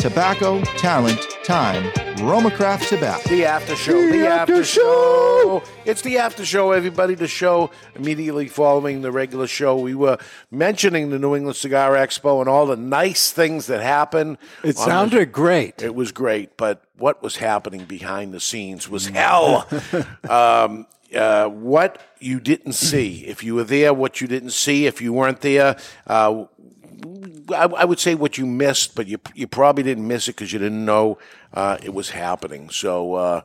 Tobacco, talent, time. Romacraft Tobacco. The after show. The, after, show. It's the after show, everybody. The show immediately following the regular show. We were mentioning the New England Cigar Expo and all the nice things that happened. It sounded the- great. It was great, but what was happening behind the scenes was hell. um, uh, what you didn't see, if you were there, what you didn't see, if you weren't there, uh, I, I would say what you missed, but you you probably didn't miss it because you didn't know uh, it was happening. So uh,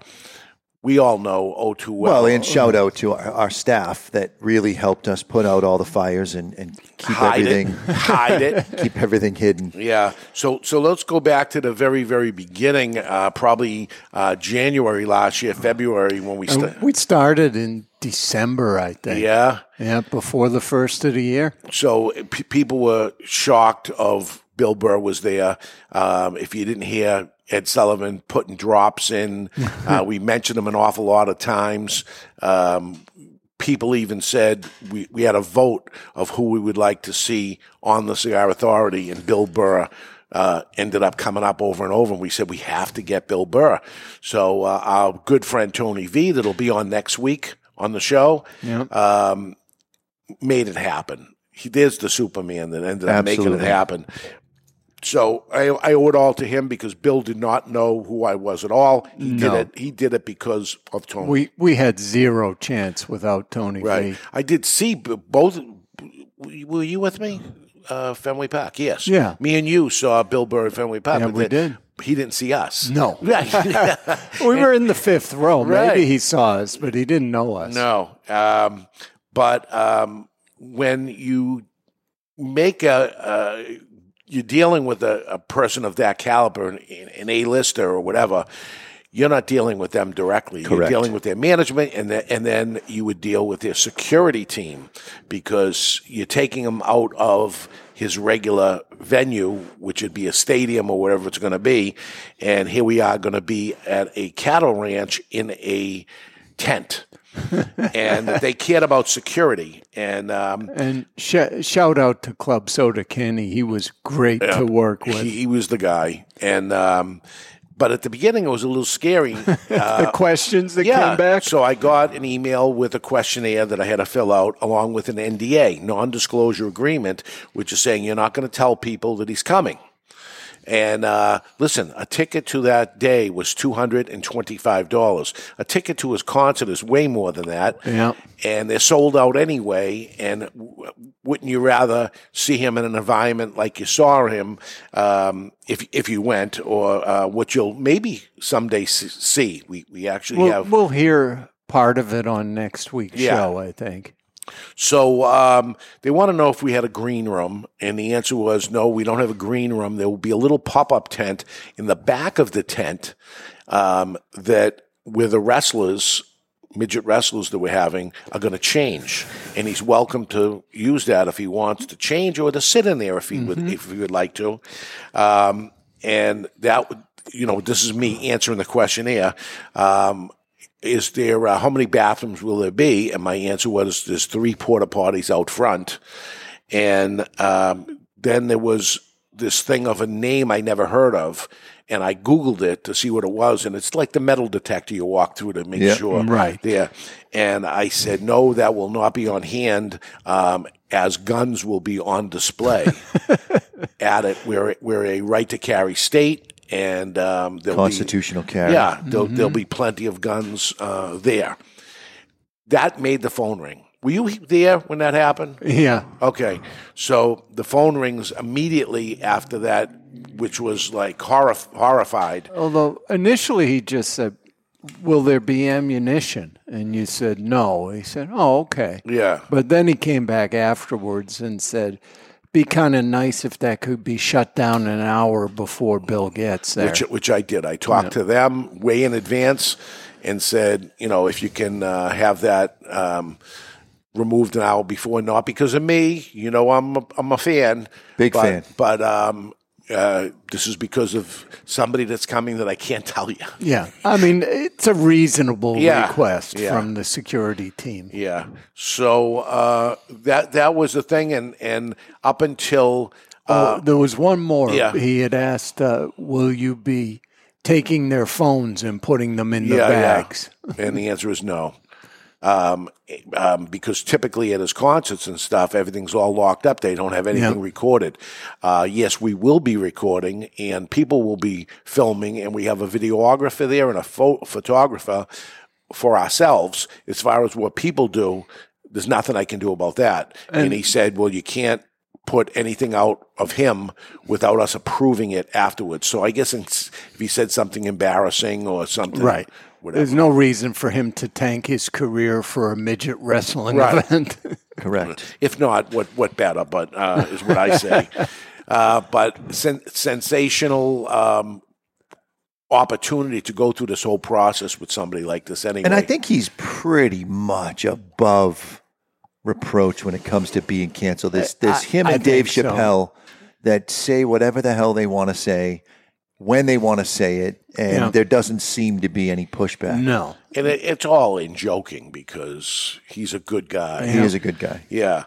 we all know oh too well. Well, and shout out to our, our staff that really helped us put out all the fires and, and keep hide everything it, hide it. keep everything hidden. Yeah. So so let's go back to the very very beginning. Uh, probably uh, January last year, February when we And started. we started in December, I think. Yeah. Yeah, before the first of the year. So p- people were shocked of Bill Burr was there. Um, if you didn't hear Ed Sullivan putting drops in, uh, we mentioned him an awful lot of times. Um, people even said we, we had a vote of who we would like to see on the Cigar Authority, and Bill Burr uh, ended up coming up over and over. And we said we have to get Bill Burr. So uh, our good friend Tony V, that'll be on next week on the show, um, made it happen. He there's the Superman that ended up making it happen. So I, I owe it all to him because Bill did not know who I was at all. He No. did it. He did it because of Tony. We we had zero chance without Tony right. V. I did see both. Were you with me? Uh, Fenway Park. Yes. Yeah. Me and you saw Bill Burr at Fenway Park. Yeah, but we then did. He didn't see us. No. Right. We were in the fifth row. Right. Maybe he saw us, but he didn't know us. No. Um, but um, when you make a, a you're dealing with a, a person of that caliber, an, an A-lister or whatever, you're not dealing with them directly. You're dealing with their management, and the, and then you would deal with their security team because you're taking them out of his regular venue, which would be a stadium or whatever it's going to be, and here we are going to be at a cattle ranch in a tent. And they cared about security, and um, And sh- shout out to Club Soda Kenny. He was great to work with. he, he was the guy. And um, but at the beginning, it was a little scary. the questions that yeah. came back. So I got an email with a questionnaire that I had to fill out, along with an NDA, non-disclosure agreement, which is saying you're not going to tell people that he's coming. And uh, listen, a ticket to that day was two hundred and twenty-five dollars. A ticket to his concert is way more than that. Yeah. And they're sold out anyway. And wouldn't you rather see him in an environment like you saw him um, if if you went, or uh, what you'll maybe someday see? We we actually We'll, have we'll hear part of it on next week's Yeah. show, I think. So um, they want to know if we had a green room, and the answer was no. We don't have a green room. There will be a little pop-up tent in the back of the tent um, that where the wrestlers, midget wrestlers that we're having, are going to change, and he's welcome to use that if he wants to change or to sit in there if he would if he would like to. Um, and that would, you know, this is me answering the questionnaire. Um, is there uh, how many bathrooms will there be? And my answer was there's three porta potties out front, and um, then there was this thing of a name I never heard of, and I googled it to see what it was, and it's like the metal detector you walk through to make Yeah, sure, right. There, and I said no, that will not be on hand. Um, as guns will be on display at it. We're, we're a right to carry state, and um, there'll be- Constitutional carry. yeah, there'll, there'll be plenty of guns uh, there. That made the phone ring. Were you there when that happened? Yeah. Okay, so the phone rings immediately after that, which was like horrif- horrified. Although initially he just said, Will there be ammunition? And you said, No. He said, Oh, okay. Yeah, But then he came back afterwards and said, Be kind of nice if that could be shut down an hour before Bill gets there. which which I did. I talked to them way in advance and said, you know, if you can uh, have that um, removed an hour before, not because of me. You know, I'm a, I'm a fan, Big but, fan. but um, uh, this is because of somebody that's coming that I can't tell you. yeah. I mean, it's a reasonable Yeah. request Yeah. from the security team. Yeah. So uh, that that was the thing, and and up until oh, there was one more. yeah. He had asked, uh, Will you be taking their phones and putting them in the yeah, bags? and the answer was no. Um, um, because typically at his concerts and stuff, everything's all locked up. They don't have anything Yeah. recorded. Uh, yes, we will be recording, and people will be filming, and we have a videographer there and a pho- photographer for ourselves. As far as what people do, there's nothing I can do about that. And, he said, "Well, you can't." Put anything out of him without us approving it afterwards. So I guess if he said something embarrassing or something, Right. Whatever. There's no reason for him to tank his career for a midget wrestling Right. event. Correct. If not, what what better? But uh, is what I say. uh, but sen- sensational um, opportunity to go through this whole process with somebody like this. Anyway, And I think he's pretty much above reproach when it comes to being canceled. There's, there's I- him I and Dave think so. Chappelle that say whatever the hell they want to say when they want to say it, and Yeah. there doesn't seem to be any pushback. no. and it, it's all in joking because he's a good guy. He is a good guy. Yeah.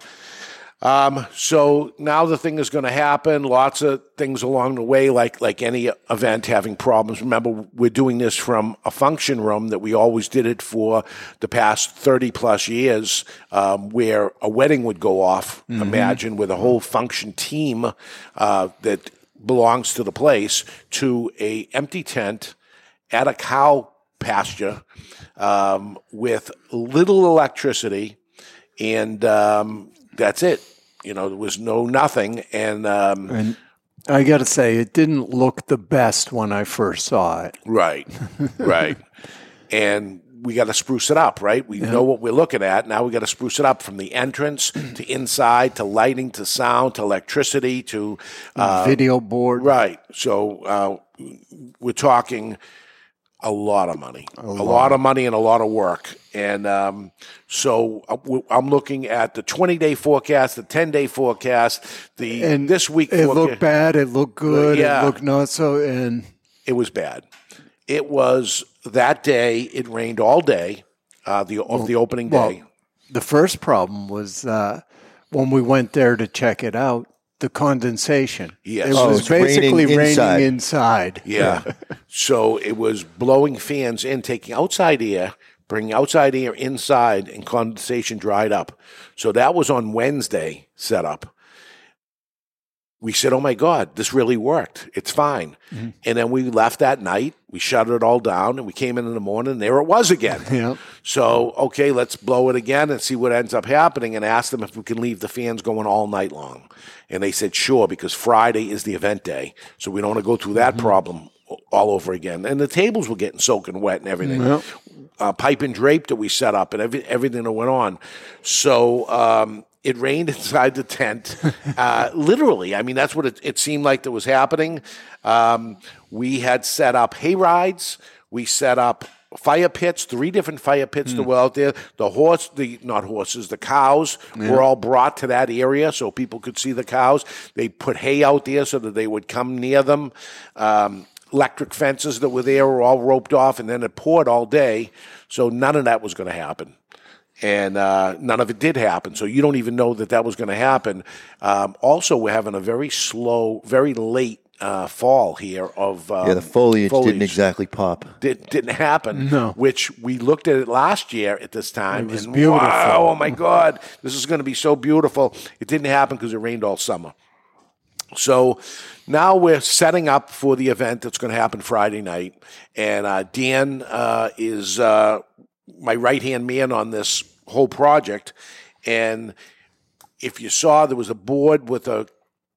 Um, so now the thing is going to happen. Lots of things along the way, like like any event having problems. Remember, we're doing this from a function room that we always did it for the past thirty plus years, um, where a wedding would go off. Imagine with a whole function team uh, that belongs to the place to a empty tent at a cow pasture um, with little electricity and um, that's it. You know, there was no nothing, and um, And I got to say, it didn't look the best when I first saw it. right, right, and we got to spruce it up, right? We know what we're looking at. Now we got to spruce it up from the entrance to inside to lighting to sound to electricity to uh, Video board. Right. So uh, we're talking a lot of money, a, lot. of money, and a lot of work. And um, so uh, I'm looking at the 20 day forecast, the 10 day forecast, the And this week. It foreca- looked bad. It looked good. Yeah. It looked not so. And It was bad. It was that day. It rained all day. Uh, the of the opening well, day. the first problem was uh, when we went there to check it out, the condensation. Yes. It Oh, was it's raining basically raining inside. inside. Yeah. so it was blowing fans in, taking outside air, bringing outside air inside, and condensation dried up. So that was on Wednesday set up. We said, oh my God, this really worked. It's fine. Mm-hmm. And then we left that night. We shut it all down and we came in in the morning and there it was again. Yeah. So, okay, let's blow it again and see what ends up happening and ask them if we can leave the fans going all night long. And they said, sure, because Friday is the event day. So we don't want to go through that problem all over again. And the tables were getting soaking wet and everything. Uh, pipe and drape that we set up and every, everything that went on. So, um, it rained inside the tent, uh, literally. I mean, that's what it, it seemed like that was happening. Um, we had set up hay rides. We set up fire pits, three different fire pits that were out there. The horse, the not horses, the cows were all brought to that area so people could see the cows. They put hay out there so that they would come near them. Um, electric fences that were there were all roped off, and then it poured all day. So none of that was going to happen and uh, none of it did happen. So you don't even know that that was going to happen. Um, also, we're having a very slow, very late uh, fall here of um, Yeah, the foliage, didn't exactly pop. did, didn't happen. No. Which we looked at it last year at this time. It was and beautiful. Wow, oh my God, this is going to be so beautiful. It didn't happen because it rained all summer. So now we're setting up for the event that's going to happen Friday night. And uh, Dan uh, is uh, my right hand man on this whole project. And if you saw, there was a board with a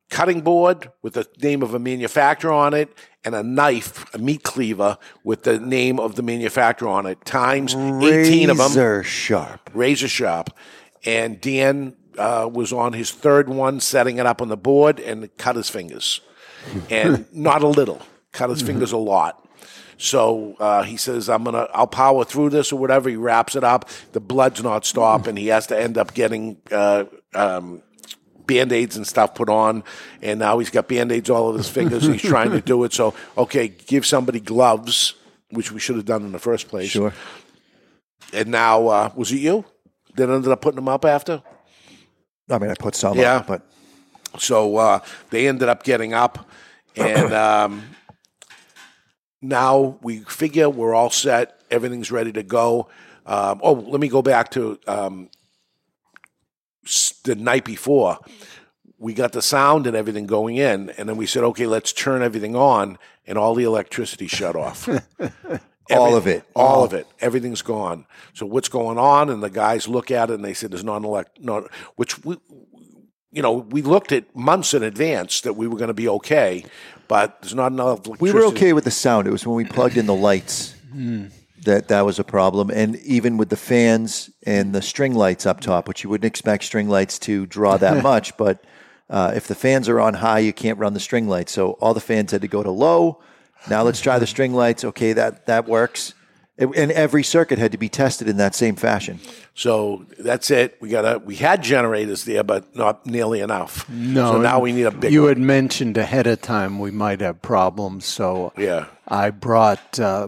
cutting board with the name of a manufacturer on it and a knife, a meat cleaver with the name of the manufacturer on it, times 18 of them Razor sharp. razor sharp. And Dan uh, was on his third one, setting it up on the board, and cut his fingers, and not a little, cut his fingers a lot. So uh, he says, "I'm gonna, I'll power through this or whatever." He wraps it up. The blood's not stopping. He has to end up getting. Uh, um, band-aids and stuff put on and now he's got band-aids all over his fingers he's trying to do it so okay give somebody gloves which we should have done in the first place Sure. and now uh, was it you that ended up putting them up after? I mean, I put some Yeah. up, but So uh, they ended up getting up, and um, now we figure we're all set. Everything's ready to go. Um, oh, let me go back to um, the night before. We got the sound and everything going in, and then we said, "Okay, let's turn everything on," and all the electricity shut off. All of it. All of it. Everything's gone. So what's going on? And the guys look at it and they said there's not elect not which we you know, we looked at months in advance that we were going to be okay, but there's not enough electricity. we were okay with the sound. It was when we plugged in the lights that that was a problem, and even with the fans and the string lights up top, which you wouldn't expect string lights to draw that much, but uh, if the fans are on high, you can't run the string lights. So all the fans had to go to low. Now let's try the string lights. Okay, that that works. It- and every circuit had to be tested in that same fashion. So that's it. We got to we had generators there but not nearly enough. No, So now we need a big You one. had mentioned ahead of time we might have problems, so Yeah. I brought uh,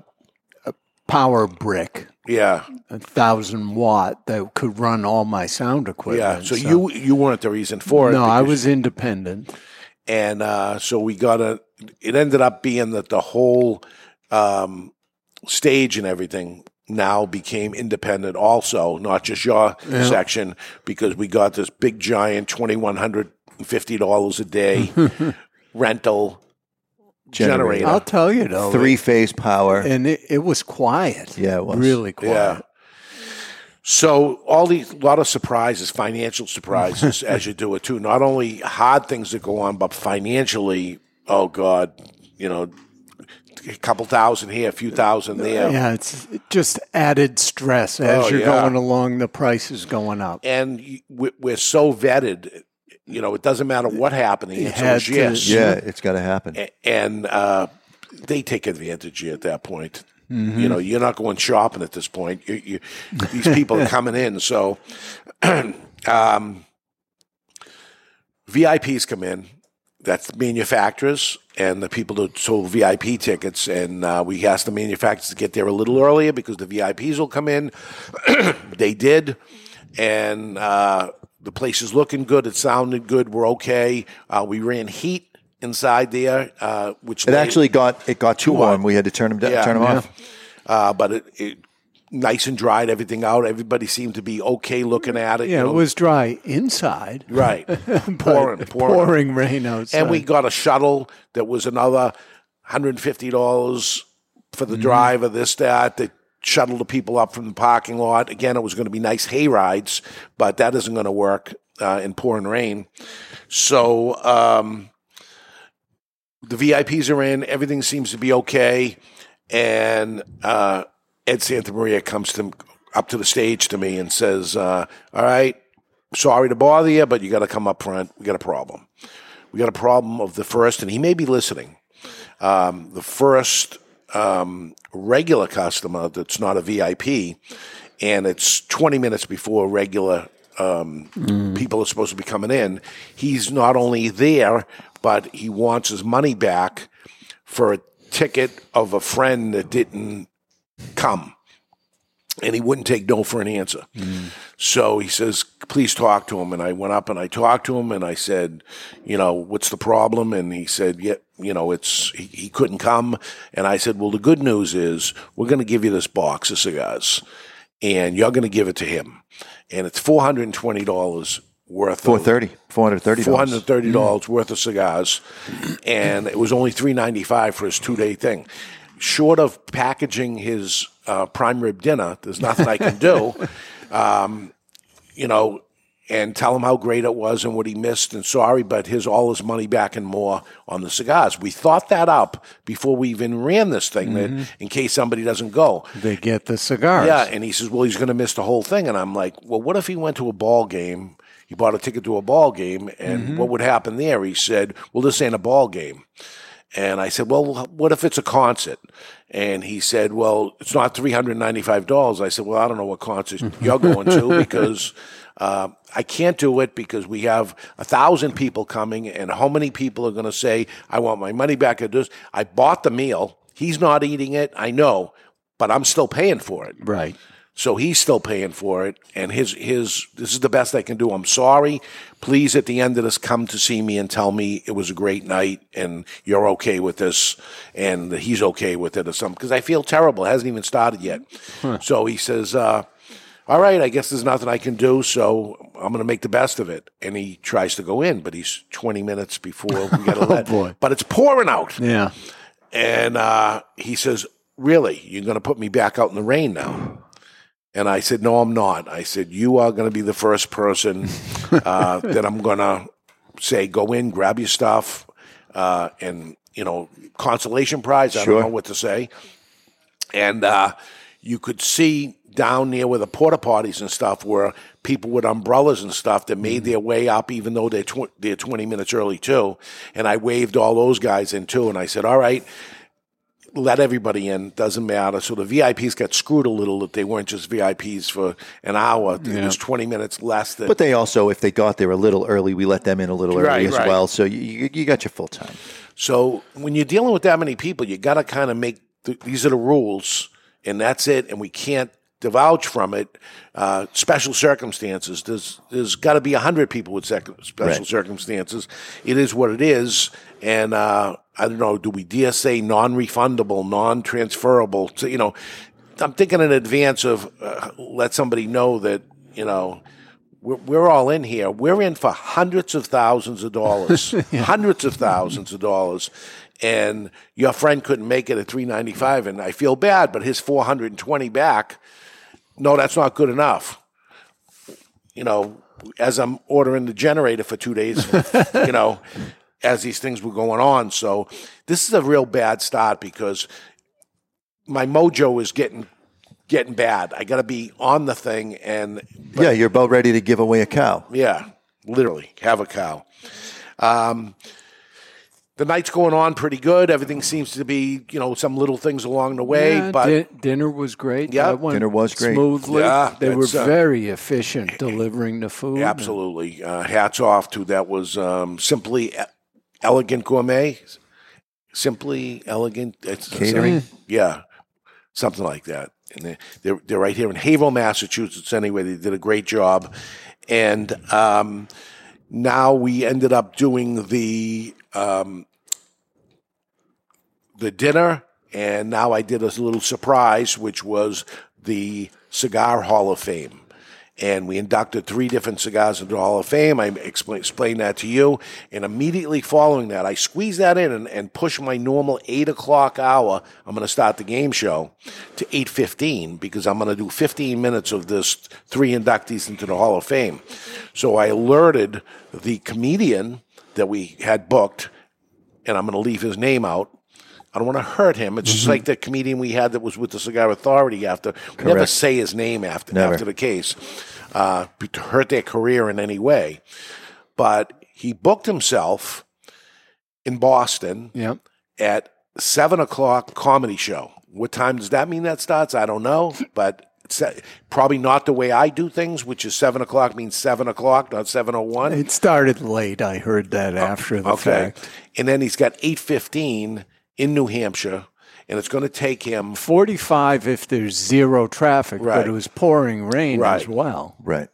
a power brick, Yeah. a thousand watt that could run all my sound equipment. Yeah. So, you you weren't the reason for it. no, I was independent. and uh, so we got a. It ended up being that the whole um, stage and everything now became independent, also not just your section, because we got this big giant twenty one hundred and fifty dollars a day rental generator. Generator. I'll tell you though, Three phase power. and it, it was quiet. Yeah, it was. really quiet. Yeah. So all these a lot of surprises, financial surprises as you do it too. Not only hard things that go on, but financially, oh God, you know, a couple thousand here, a few thousand there. Yeah, it's just added stress as Oh, you're yeah. going along. The price is going up. And we- we're so vetted, you know, it doesn't matter what happened. The You answer had was to- yes. yeah, it's got to happen. And uh, they take advantage of you at that point. Mm-hmm. You know, you're not going shopping at this point. You, you, these people are coming in. So um, VIPs come in. That's manufacturers and the people that sold VIP tickets. And uh, we asked the manufacturers to get there a little earlier because the VIPs will come in. they did. And uh, the place is looking good. It sounded good. We're okay. Uh, we ran heat inside there, uh, which It actually got it got too warm. We had to turn them down, Yeah. turn them Yeah. off. uh, but it, it nice and dried everything out. Everybody seemed to be okay looking at it. you Yeah, know. it was dry inside, right, pouring, pouring. pouring rain outside. And we got a shuttle that was another hundred and fifty dollars for the drive of this that that shuttle the people up from the parking lot. Again, it was going to be nice hay rides, but that isn't going to work uh, in pouring rain. So um, the VIPs are in. Everything seems to be okay, and uh, Ed Santa Maria comes to up to the stage to me and says, uh, "All right, sorry to bother you, but you got to come up front. We got a problem. We got a problem of the first, and he may be listening. Um, the first um, regular customer that's not a VIP, and it's 20 minutes before regular um, people are supposed to be coming in. He's not only there, but he wants his money back for a ticket of a friend that didn't come and he wouldn't take no for an answer. So he says, please talk to him. And I went up and I talked to him and I said, you know, what's the problem? And he said, yeah, you know, it's, he, he couldn't come. And I said, well, the good news is we're going to give you this box of cigars and you're going to give it to him. And it's $420 worth Four of thirty, four hundred thirty four hundred dollars. thirty dollars worth of cigars, and it was only three ninety five for his two day thing. Short of packaging his uh, prime rib dinner, there's nothing I can do. Um, you know, and tell him how great it was and what he missed and sorry, but his all his money back and more on the cigars. We thought that up before we even ran this thing, that in case somebody doesn't go. They get the cigars. Yeah, and he says, "Well, he's going to miss the whole thing." And I'm like, "Well, what if he went to a ball game? He bought a ticket to a ball game, and what would happen there?" He said, "Well, this ain't a ball game." And I said, "Well, what if it's a concert?" And he said, "Well, it's not three hundred ninety-five dollars." I said, "Well, I don't know what concert you're going to because." Uh, I can't do it because we have a thousand people coming, and how many people are going to say, "I want my money back"? At this, I bought the meal. He's not eating it. I know, but I'm still paying for it. Right. So he's still paying for it, and his his this is the best I can do. I'm sorry. Please, at the end of this, come to see me and tell me it was a great night and you're okay with this, and he's okay with it or something. Because I feel terrible. It hasn't even started yet. So he says, uh, "All right, I guess there's nothing I can do. So I'm going to make the best of it." And he tries to go in, but he's 20 minutes before we got to let. boy. But it's pouring out. Yeah. And uh, he says, Really? You're going to put me back out in the rain now? And I said, No, I'm not. I said, You are going to be the first person uh, that I'm going to say, Go in, grab your stuff, uh, and, you know, consolation prize. I Sure. don't know what to say. And uh, you could see down near where the porta potties and stuff were people with umbrellas and stuff that made their way up, even though they're, tw- they're 20 minutes early too. And I waved all those guys in too. And I said, all right, let everybody in. Doesn't matter. So the VIPs got screwed a little that they weren't just VIPs for an hour. It was 20 minutes less than. But they also, if they got there a little early, we let them in a little early Right, as right. well. So you, you, you got your full time. So when you're dealing with that many people, you got to kind of make th- these are the rules, and that's it. And we can't divulge from it. Uh, special circumstances. There's there's got to be a hundred people with sec- special Right. circumstances. It is what it is, and uh, I don't know. Do we DSA non-refundable, non-transferable? So, you know, I'm thinking in advance of uh, let somebody know that you know we're, we're all in here. We're in for hundreds of thousands of dollars, hundreds of thousands of dollars, and your friend couldn't make it at three ninety five, and I feel bad, but his four hundred and twenty back. No, that's not good enough. You know, as I'm ordering the generator for two days, you know, as these things were going on. So this is a real bad start because my mojo is getting getting bad. I got to be on the thing and yeah, you're about ready to give away a cow. yeah, literally have a cow. Um, the night's going on pretty good. Everything seems to be, you know, some little things along the way, Yeah, but di- dinner was great. Yeah, That went dinner was great. Smoothly. Yeah, they were that's, uh, very efficient delivering the food. absolutely, uh, hats off to that. Was um, simply elegant gourmet, simply elegant it's, Catering? yeah, something like that. And they- they're they're right here in Haverhill, Massachusetts. Anyway, they did a great job, and um, now we ended up doing the um, the dinner, and now I did a little surprise, which was the Cigar Hall of Fame. And we inducted three different cigars into the Hall of Fame. I explain, explained that to you. And immediately following that, I squeezed that in and, and pushed my normal 8 o'clock hour. I'm going to start the game show to 8.15 because I'm going to do 15 minutes of this three inductees into the Hall of Fame. So I alerted the comedian that we had booked, and I'm going to leave his name out. I don't want to hurt him. It's just like the comedian we had that was with the Cigar Authority after. We never Correct. say his name after Never. after the case uh, to hurt their career in any way. But he booked himself in Boston at seven o'clock comedy show. What time does that mean that starts? I don't know, but it's uh, probably not the way I do things, which is seven o'clock means seven o'clock, not seven o one. It started late. I heard that after the Okay, fact. and then he's got eight fifteen in New Hampshire, and it's going to take him 45 if there's zero traffic, Right. but it was pouring rain Right. as well. Right.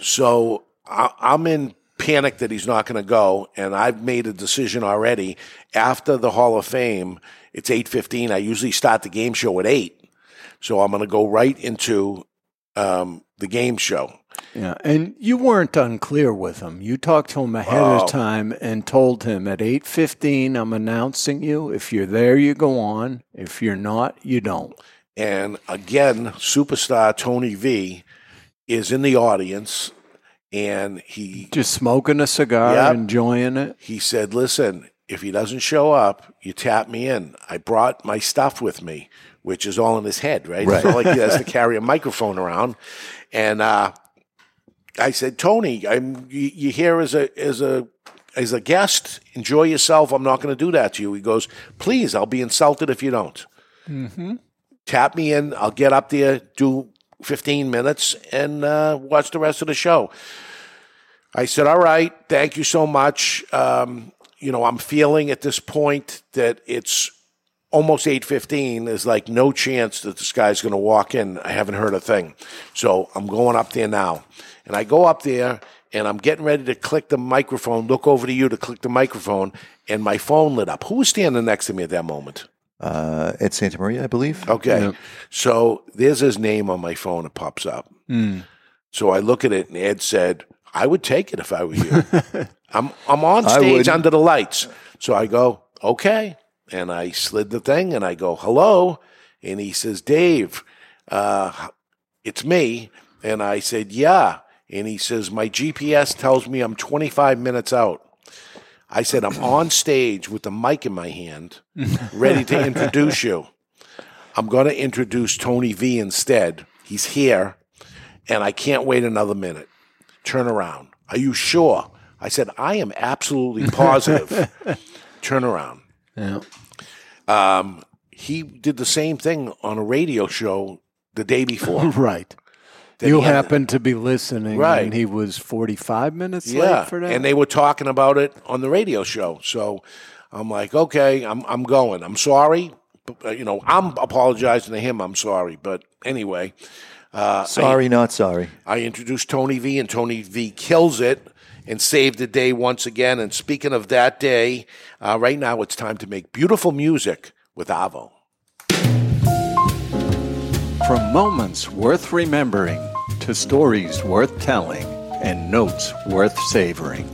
So I, I'm in panic that he's not going to go, and I've made a decision already. After the Hall of Fame, it's eight fifteen. I usually start the game show at eight, so I'm going to go right into um, the game show. Yeah, and you weren't unclear with him. You talked to him ahead of time and told him at eight fifteen, I'm announcing you. If you're there, you go on. If you're not, you don't. And again, superstar Tony V is in the audience, and he Just smoking a cigar, Yep. enjoying it. he said, "Listen, if he doesn't show up, you tap me in. I brought my stuff with me, which is all in his head, right? It's not like he has to carry a microphone around." And uh, I said, "Tony, I'm you, you here as a as a as a guest. Enjoy yourself. I'm not going to do that to you." He goes, "Please, I'll be insulted if you don't." Tap me in. I'll get up there, do 15 minutes, and uh, watch the rest of the show. I said, "All right, thank you so much." Um, you know, I'm feeling at this point that it's almost 8:15. There's like no chance that this guy's going to walk in. I haven't heard a thing, so I'm going up there now. And I go up there, and I'm getting ready to click the microphone. Look over to you to click the microphone, and my phone lit up. Who was standing next to me at that moment? Uh, Ed Santa Maria, I believe. Okay. So there's his name on my phone. It pops up. So I look at it, and Ed said, "I would take it if I were you." I'm I'm on stage under the lights. So I go, "Okay," and I slid the thing, and I go, "Hello," and he says, "Dave, uh, it's me," and I said, "Yeah," and he says, "My GPS tells me I'm 25 minutes out." I said, I'm on stage with the mic in my hand, ready to introduce you. I'm going to introduce Tony V instead. He's here, and I can't wait another minute. Turn around. Are you sure? I said, I am absolutely positive. Turn around. Yeah. Um, he did the same thing on a radio show the day before. Right. That you happened to be listening, Right. And he was forty-five minutes yeah, late for that. and they were talking about it on the radio show. So I'm like, okay, I'm I'm going. I'm sorry, but, uh, you know, I'm apologizing to him. I'm sorry, but anyway, uh, Sorry, not sorry. I introduced Tony V, and Tony V kills it and saved the day once again. And speaking of that day, uh, right now it's time to make beautiful music with Avo. From moments worth remembering to stories worth telling and notes worth savoring,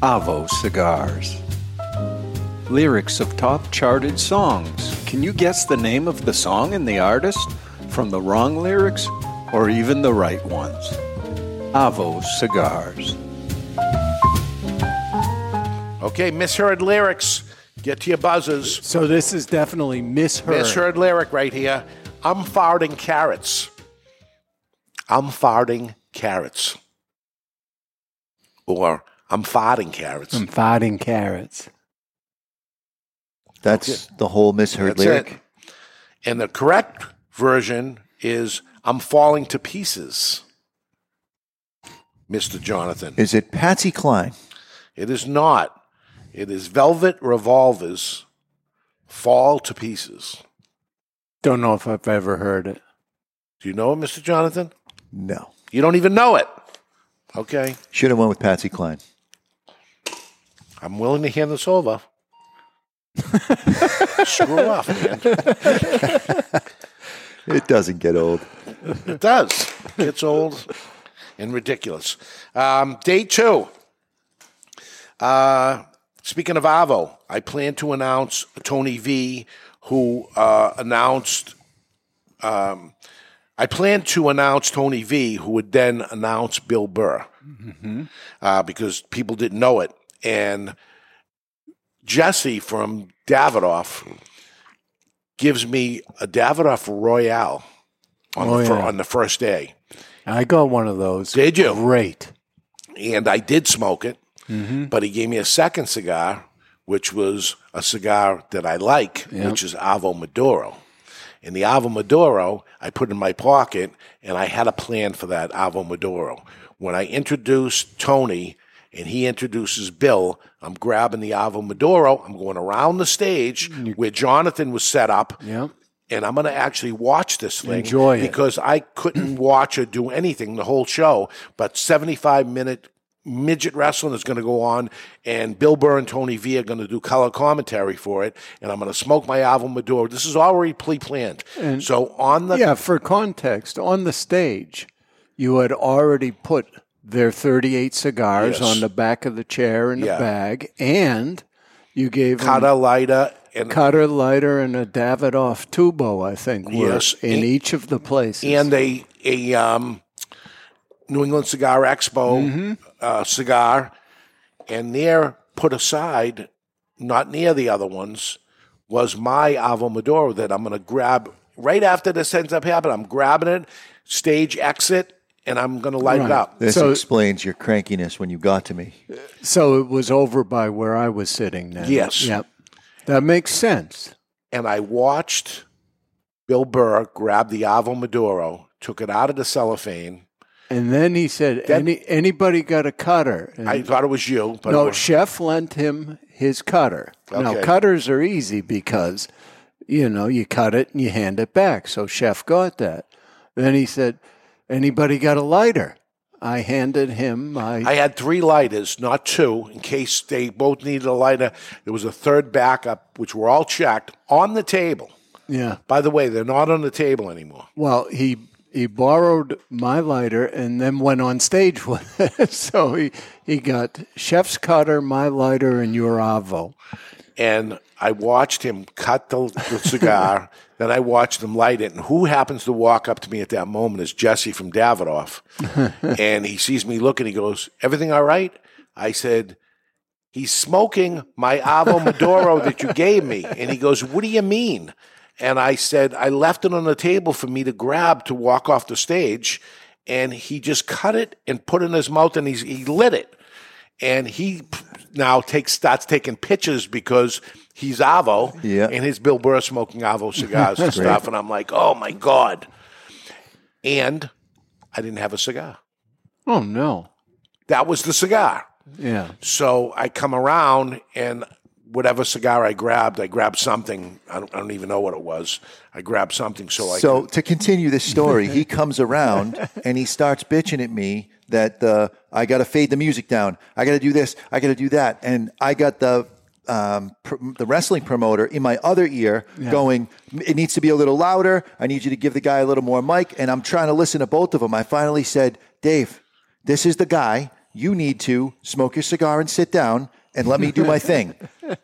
Avo Cigars. Lyrics of top charted songs. Can you guess the name of the song and the artist from the wrong lyrics or even the right ones? Avo Cigars. Okay, misheard lyrics. Get to your buzzers. So this is definitely misheard. Misheard lyric right here. I'm farting carrots. I'm farting carrots. Or I'm farting carrots. I'm fighting carrots. That's the whole misheard That's lyric. it. And the correct version is I'm falling to pieces. Mr. Jonathan. Is it Patsy Cline? It is not. It is Velvet Revolvers Fall to Pieces. Don't know if I've ever heard it. Do you know it, Mr. Jonathan? No. You don't even know it. Okay. Should have went with Patsy Cline. I'm willing to hand this over. Screw off, man. It doesn't get old. It does. It Gets old and ridiculous. Um, day two. Uh, speaking of Avo, I plan to announce Tony V, who uh, announced. Um, I plan to announce Tony V, who would then announce Bill Burr, uh, because people didn't know it. And Jesse from Davidoff gives me a Davidoff Royale on, Oh, the, fir- yeah. on the first day. I got one of those. Did you? Great. and I did smoke it, Mm-hmm. but he gave me a second cigar, which was a cigar that I like, which is Avo Maduro. And the Avo Maduro, I put in my pocket, and I had a plan for that Avo Maduro. When I introduced Tony and he introduces Bill, I'm grabbing the Avo Maduro. I'm going around the stage where Jonathan was set up Yeah. and I'm going to actually watch this thing Enjoy it. because I couldn't watch or do anything the whole show. But 75 minute midget wrestling is going to go on, and Bill Burr and Tony V are going to do color commentary for it, and I'm going to smoke my Avo Maduro. This is already pre planned. And So on the Yeah, for context, on the stage, you had already put their 38 cigars Yes. on the back of the chair in Yeah. a bag, and you gave them Cutter lighter and cutter lighter and a Davidoff tubo, I think, were Yes, in and- each of the places. and a a um, New England Cigar Expo Mm-hmm. Uh, cigar, and there put aside, not near the other ones, was my Avo Maduro that I'm going to grab right after this ends up happening. I'm grabbing it, stage exit, and I'm going to light it up. This So- explains your crankiness when you got to me. so it was over by where I was sitting then. Yes. Yep. That makes sense. And I watched Bill Burr grab the Avo Maduro, took it out of the cellophane. And then he said, Any, anybody got a cutter? And I thought it was you, but no, Chef lent him his cutter. Now, cutters are easy because, you know, you cut it and you hand it back. So Chef got that. Then he said, Anybody got a lighter? I handed him my. I had three lighters, not two, in case they both needed a lighter. There was a third backup, which were all checked on the table. yeah. By the way, they're not on the table anymore. Well, he he borrowed my lighter and then went on stage with it. so he, he got Chef's cutter, my lighter, and your Avo. And I watched him cut the, the cigar. then I watched him light it. And who happens to walk up to me at that moment is Jesse from Davidoff. and he sees me looking. He goes, Everything all right? I said, He's smoking my Avo Maduro that you gave me. And he goes, What do you mean? And I said, I left it on the table for me to grab to walk off the stage. And he just cut it and put it in his mouth and he's, he lit it. And he now takes starts taking pictures because he's Avo Yeah. and his Bill Burr smoking Avo cigars and stuff. And I'm like, oh my God. And I didn't have a cigar. Oh, no. That was the cigar. Yeah. So I come around and whatever cigar I grabbed, I grabbed something. I don't, I don't even know what it was. I grabbed something so I So could, to continue this story, he comes around and he starts bitching at me that uh, I got to fade the music down. I got to do this. I got to do that. And I got the um, pr- the wrestling promoter in my other ear going, it needs to be a little louder. I need you to give the guy a little more mic. And I'm trying to listen to both of them. I finally said, Dave, this is the guy. You need to smoke your cigar and sit down and let me do my thing.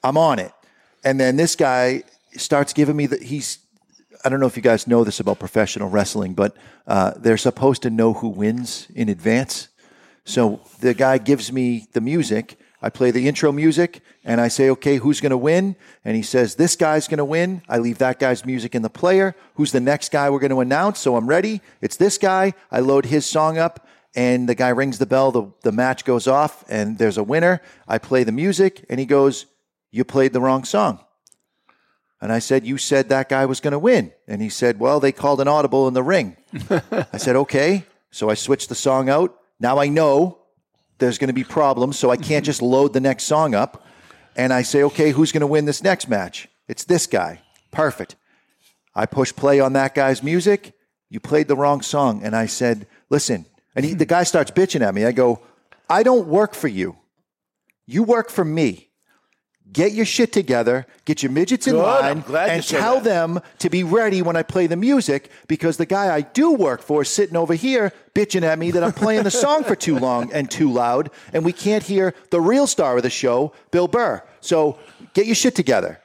I'm on it. And then this guy starts giving me the, he's, I don't know if you guys know this about professional wrestling, but uh, they're supposed to know who wins in advance. So the guy gives me the music. I play the intro music and I say, okay, who's going to win? And he says, this guy's going to win. I leave that guy's music in the player. Who's the next guy we're going to announce? So I'm ready. It's this guy. I load his song up and the guy rings the bell. The, the match goes off and there's a winner. I play the music and he goes, you played the wrong song. And I said, You said that guy was going to win. And he said, Well, they called an audible in the ring. I said, Okay. So I switched the song out. Now I know there's going to be problems. So I can't just load the next song up. And I say, Okay, who's going to win this next match? It's this guy. Perfect. I push play on that guy's music. You played the wrong song. And I said, Listen. And he, the guy starts bitching at me. I go, I don't work for you. You work for me. Get your shit together, get your midgets in Good. I'm line, glad you and said tell that. them to be ready when I play the music because the guy I do work for is sitting over here bitching at me that I'm playing the song for too long and too loud, and we can't hear the real star of the show, Bill Burr. So get your shit together.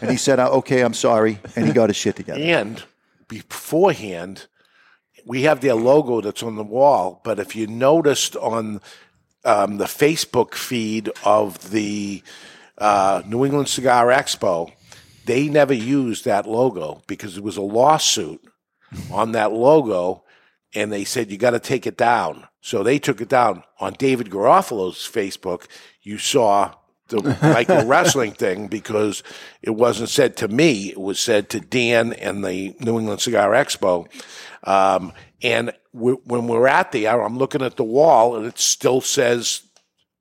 And he said, "Uh, Okay, I'm sorry. And he got his shit together. And beforehand, we have their logo that's on the wall. But if you noticed on um, the Facebook feed of the uh, New England Cigar Expo, they never used that logo because there was a lawsuit on that logo, and they said you got to take it down. So they took it down on David Garofalo's Facebook. You saw the Michael wrestling thing because it wasn't said to me; it was said to Dan and the New England Cigar Expo. Um, and we when we're at there, I'm looking at the wall, and it still says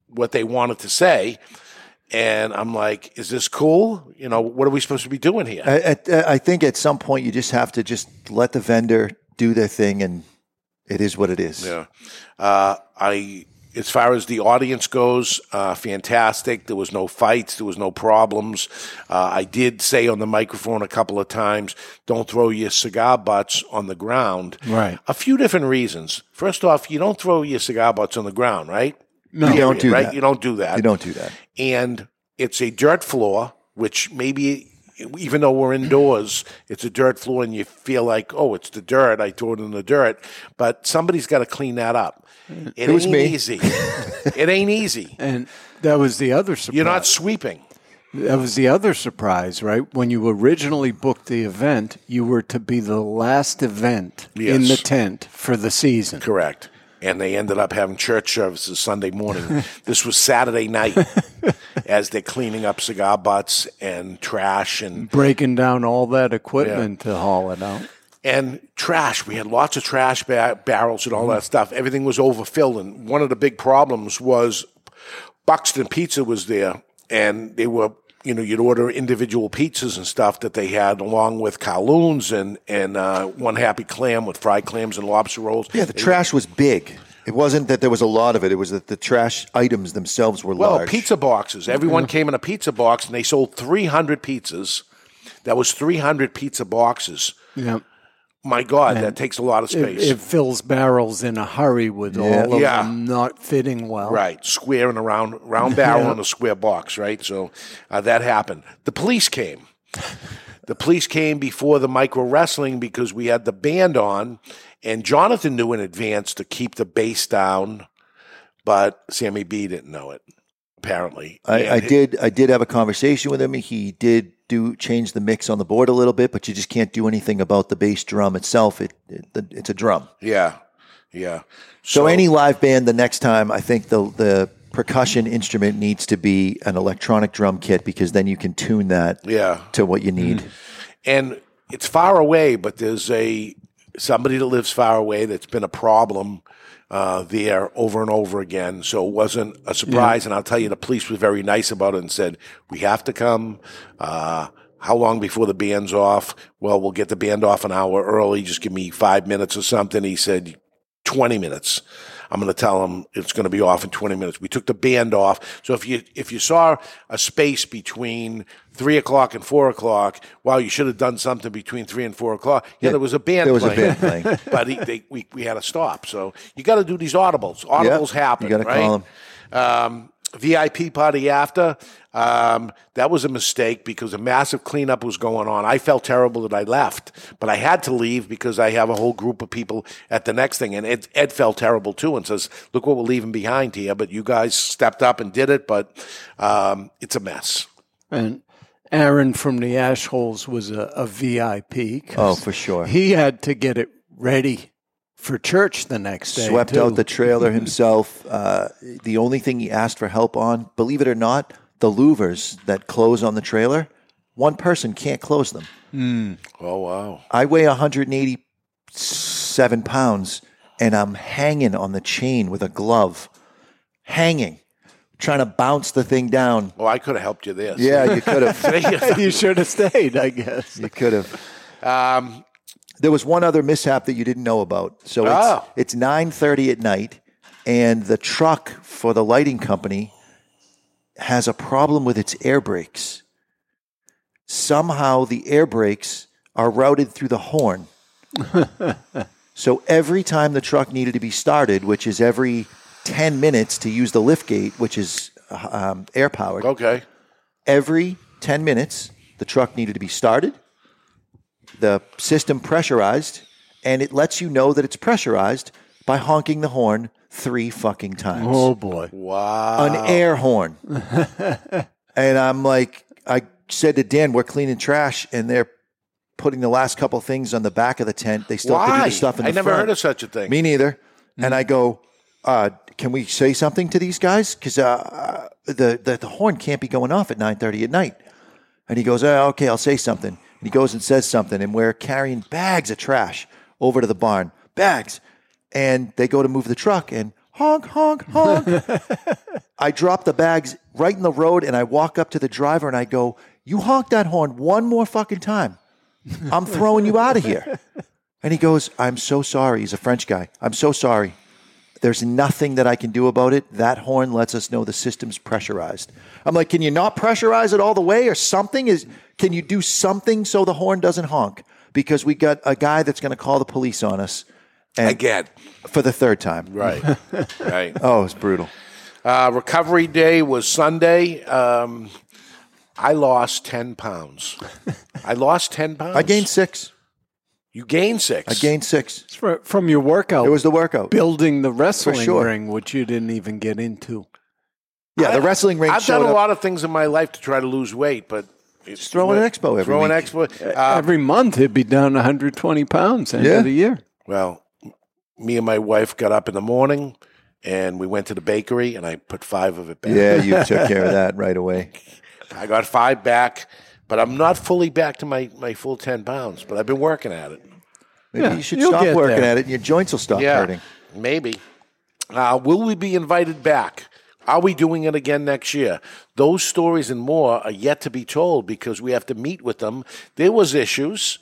what they wanted to say. And I'm like, is this cool? You know, what are we supposed to be doing here? I, I, I think at some point you just have to just let the vendor do their thing, and it is what it is. Yeah. Uh, I as far as the audience goes, uh, fantastic. There was no fights. There was no problems. Uh, I did say on the microphone a couple of times, don't throw your cigar butts on the ground. Right. A few different reasons. First off, you don't throw your cigar butts on the ground, right? No, You don't do right? that. You don't do that. You don't do that. And it's a dirt floor, which maybe even though we're indoors, it's a dirt floor and you feel like, oh, it's the dirt. I threw it in the dirt. But somebody's got to clean that up. It, was ain't me. easy. it ain't easy. And that was the other surprise. You're not sweeping. That was the other surprise, right? When you originally booked the event, you were to be the last event in the tent for the season. Correct. And they ended up having church services Sunday morning. this was Saturday night as they're cleaning up cigar butts and trash and Breaking down all that equipment to haul it out. and trash. We had lots of trash ba- barrels and all that mm-hmm. stuff. Everything was overfilled, and one of the big problems was Buxton Pizza was there, and they were. You know, you'd order individual pizzas and stuff that they had, along with Kowloons and and uh, one happy clam with fried clams and lobster rolls. Yeah, the trash was big. It wasn't that there was a lot of it. It was that the trash items themselves were Well, large. pizza boxes. Everyone came in a pizza box, and they sold three hundred pizzas. That was three hundred pizza boxes. Yeah. My God, that takes a lot of It, space. it fills barrels in a hurry with Yeah. all of Yeah. them not fitting well. Right, square and a round round barrel in a square box, right? So uh, that happened. The police came. The police came before the micro wrestling because we had the band on, and Jonathan knew in advance to keep the bass down, but Sammy B didn't know it. Apparently, I, I did. I did have a conversation with him. He did do change the mix on the board a little bit, but you just can't do anything about the bass drum itself. It, it it's a drum. Yeah, yeah. So, any live band, the next time, I think the the percussion instrument needs to be an electronic drum kit because then you can tune that yeah, to what you need. Mm-hmm. and it's far away, but there's a somebody that lives far away that's been a problem uh, there over and over again. So it wasn't a surprise. And I'll tell you, the police was very nice about it and said, "We have to come." Uh, how long before the band's off? Well, we'll get the band off an hour early. Just give me five minutes or something. He said, 20 minutes. I'm going to tell them it's going to be off in 20 minutes. We took the band off. So if you, if you saw a space between three o'clock and four o'clock, well, you should have done something between three and four o'clock. Yeah, there was a band there was a playing. band playing. but he, they, we, we had to stop. So you got to do these audibles. Audibles happen. you gotta right? call 'em. Um, VIP party after. Um, that was a mistake because a massive cleanup was going on. I felt terrible that I left, but I had to leave because I have a whole group of people at the next thing. And Ed, Ed felt terrible too and says, Look what we're leaving behind here. But you guys stepped up and did it, but um, it's a mess. And Aaron from the Ashholes was a, a VIP. 'cause Oh, for sure. He had to get it ready for church the next day. Swept too. out the trailer himself. Uh, the only thing he asked for help on, believe it or not, the louvers that close on the trailer, one person can't close them. Oh, wow. I weigh 187 pounds and I'm hanging on the chain with a glove, hanging, trying to bounce the thing down. Well, I could have helped you there. Yeah, you could have. you should have stayed, I guess. You could have. Um, There was one other mishap that you didn't know about. So it's Oh. it's 9:30 at night and the truck for the lighting company has a problem with its air brakes. Somehow the air brakes are routed through the horn. so every time the truck needed to be started, which is every 10 minutes to use the lift gate, which is um, air powered, okay. every 10 minutes, the truck needed to be started, the system pressurized, and it lets you know that it's pressurized by honking the horn three fucking times. Oh boy. Wow. An air horn. and I'm like, I said to Dan, we're cleaning trash, and they're putting the last couple things on the back of the tent. They still have to do the stuff in I the never front. heard of such a thing. Me neither. And I go, uh, can we say something to these guys? Because uh, the, the the horn can't be going off at nine thirty at night. And he goes, oh, okay, I'll say something. And he goes and says something, and we're carrying bags of trash over to the barn, bags. And they go to move the truck, and honk, honk, honk. I drop the bags right in the road, and I walk up to the driver, and I go, "You honk that horn one more fucking time, I'm throwing you out of here." And he goes, I'm so sorry. He's a French guy. I'm so sorry. There's nothing that I can do about it. That horn lets us know the system's pressurized. I'm like, can you not pressurize it all the way or something? Is can you do something so the horn doesn't honk? Because we got a guy that's going to call the police on us and Again. for the third time. Right. right. Oh, it's brutal. Uh, recovery day was Sunday. Um, I lost 10 pounds. I lost 10 pounds. I gained six. You gained six. I gained six. It's fr- from your workout. It was the workout. building the wrestling sure. ring, which you didn't even get into. Yeah, the wrestling ring. I've done a up. lot of things in my life to try to lose weight, but it's Just throw an expo every throw an expo. Uh, Every month, it'd be down 120 pounds end Yeah. of the year. well, me and my wife got up in the morning and we went to the bakery and I put five of it back. Yeah, you took care of that right away. I got five back, but I'm not fully back to my, my full 10 pounds, but I've been working at it. Maybe Yeah, you should stop working there. at it and your joints will stop Yeah, hurting. maybe. Uh, will we be invited back? Are we doing it again next year? Those stories and more are yet to be told because we have to meet with them. There was issues.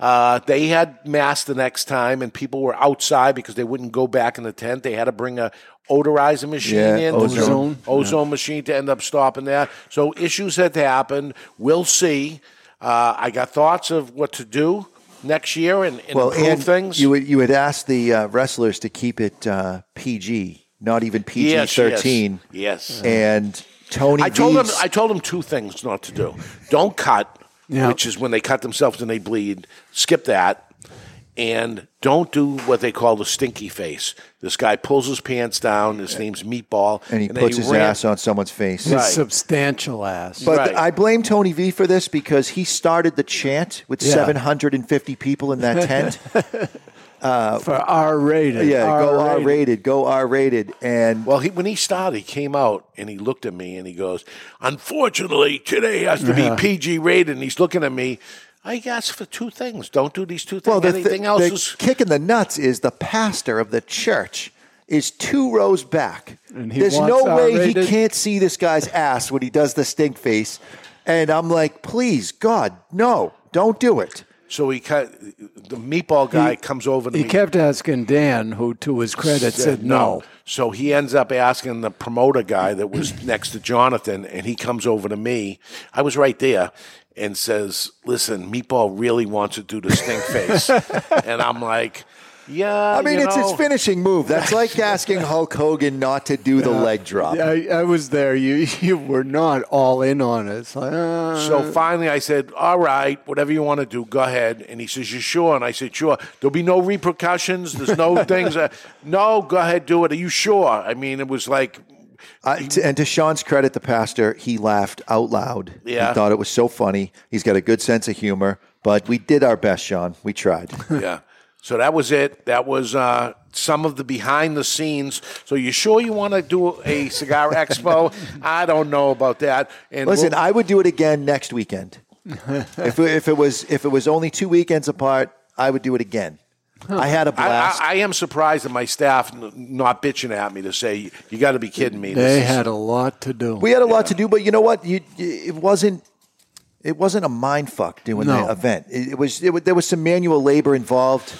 Uh, they had mass the next time, and people were outside because they wouldn't go back in the tent. They had to bring a odorizer machine Yeah, in, ozone. ozone machine to end up stopping that. So issues had happened. We'll see. Uh, I got thoughts of what to do next year and, and Well, improve and things. you would you would ask the uh, wrestlers to keep it uh, PG, not even PG Yes, thirteen. Yes. yes. And Tony, I told them. I told them two things not to do. Don't cut, Yeah. which is when they cut themselves and they bleed. Skip that, and don't do what they call the stinky face. This guy pulls his pants down. His name's Meatball, and he then puts his ran- ass on someone's face. His Right. substantial ass. But Right. I blame Tony V for this because he started the chant with Yeah. 750 people in that tent. Uh, for R rated. yeah, go R rated, go R rated, and Well, he, when he started, he came out and he looked at me and he goes, "Unfortunately, today has to be PG rated." And he's looking at me. I ask for two things. Don't do these two things. well, the, Anything thi- else the is kick in the nuts is the pastor of the church is two rows back. And he There's wants no way he can't see this guy's ass when he does the stink face, and I'm like, please, God, no, don't do it. so he cut. The meatball guy comes over to He me. kept asking Dan, who to his credit said no. So he ends up asking the promoter guy that was next to Jonathan, and he comes over to me. I was right there and says, Listen, Meatball really wants to do the stink face. and I'm like, Yeah. I mean, you it's know. his finishing move. That's like asking Hulk Hogan not to do the leg drop. I, I was there. You you were not all in on it. It's like, uh, So finally, I said, "All right, whatever you want to do, go ahead." And he says, "You sure?" And I said, "Sure." There'll be no repercussions. There's no things. Uh, no, go ahead, do it. Are you sure? I mean, it was like I, t- and to Sean's credit, the pastor, he laughed out loud. Yeah. He thought it was so funny. He's got a good sense of humor. But we did our best, Sean. We tried. yeah. So that was it. That was uh, some of the behind the scenes. So you sure you want to do a cigar expo? I don't know about that. And Listen, we'll- I would do it again next weekend. if, if it was if it was only two weekends apart, I would do it again. I had a I, blast. I, I am surprised at my staff n- not bitching at me to say you got to be kidding me. they This is- had a lot to do. we had a lot to do, but you know what? You, it wasn't. It wasn't a mind fuck doing No. the event. It, it was. It, there was some manual labor involved,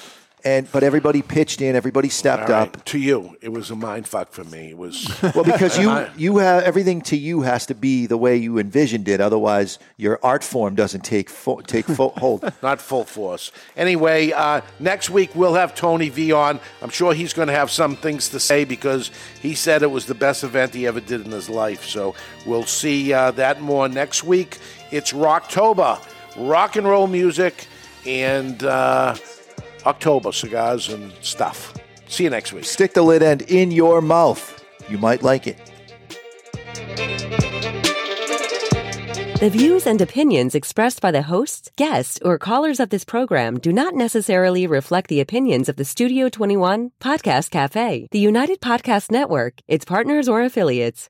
and but everybody pitched in. Everybody stepped right, up. to you, it was a mind fuck for me. It was Well, because you you have everything to you has to be the way you envisioned it. Otherwise, your art form doesn't take fo- take fo- hold. not full force. Anyway, uh, next week we'll have Tony V on. I'm sure he's going to have some things to say because he said it was the best event he ever did in his life. So we'll see uh, that more next week. It's Rocktober, rock and roll music, and uh, October cigars and stuff. See you next week. Stick the lid end in your mouth. You might like it. The views and opinions expressed by the hosts, guests, or callers of this program do not necessarily reflect the opinions of the Studio 21 Podcast Cafe, the United Podcast Network, its partners, or affiliates.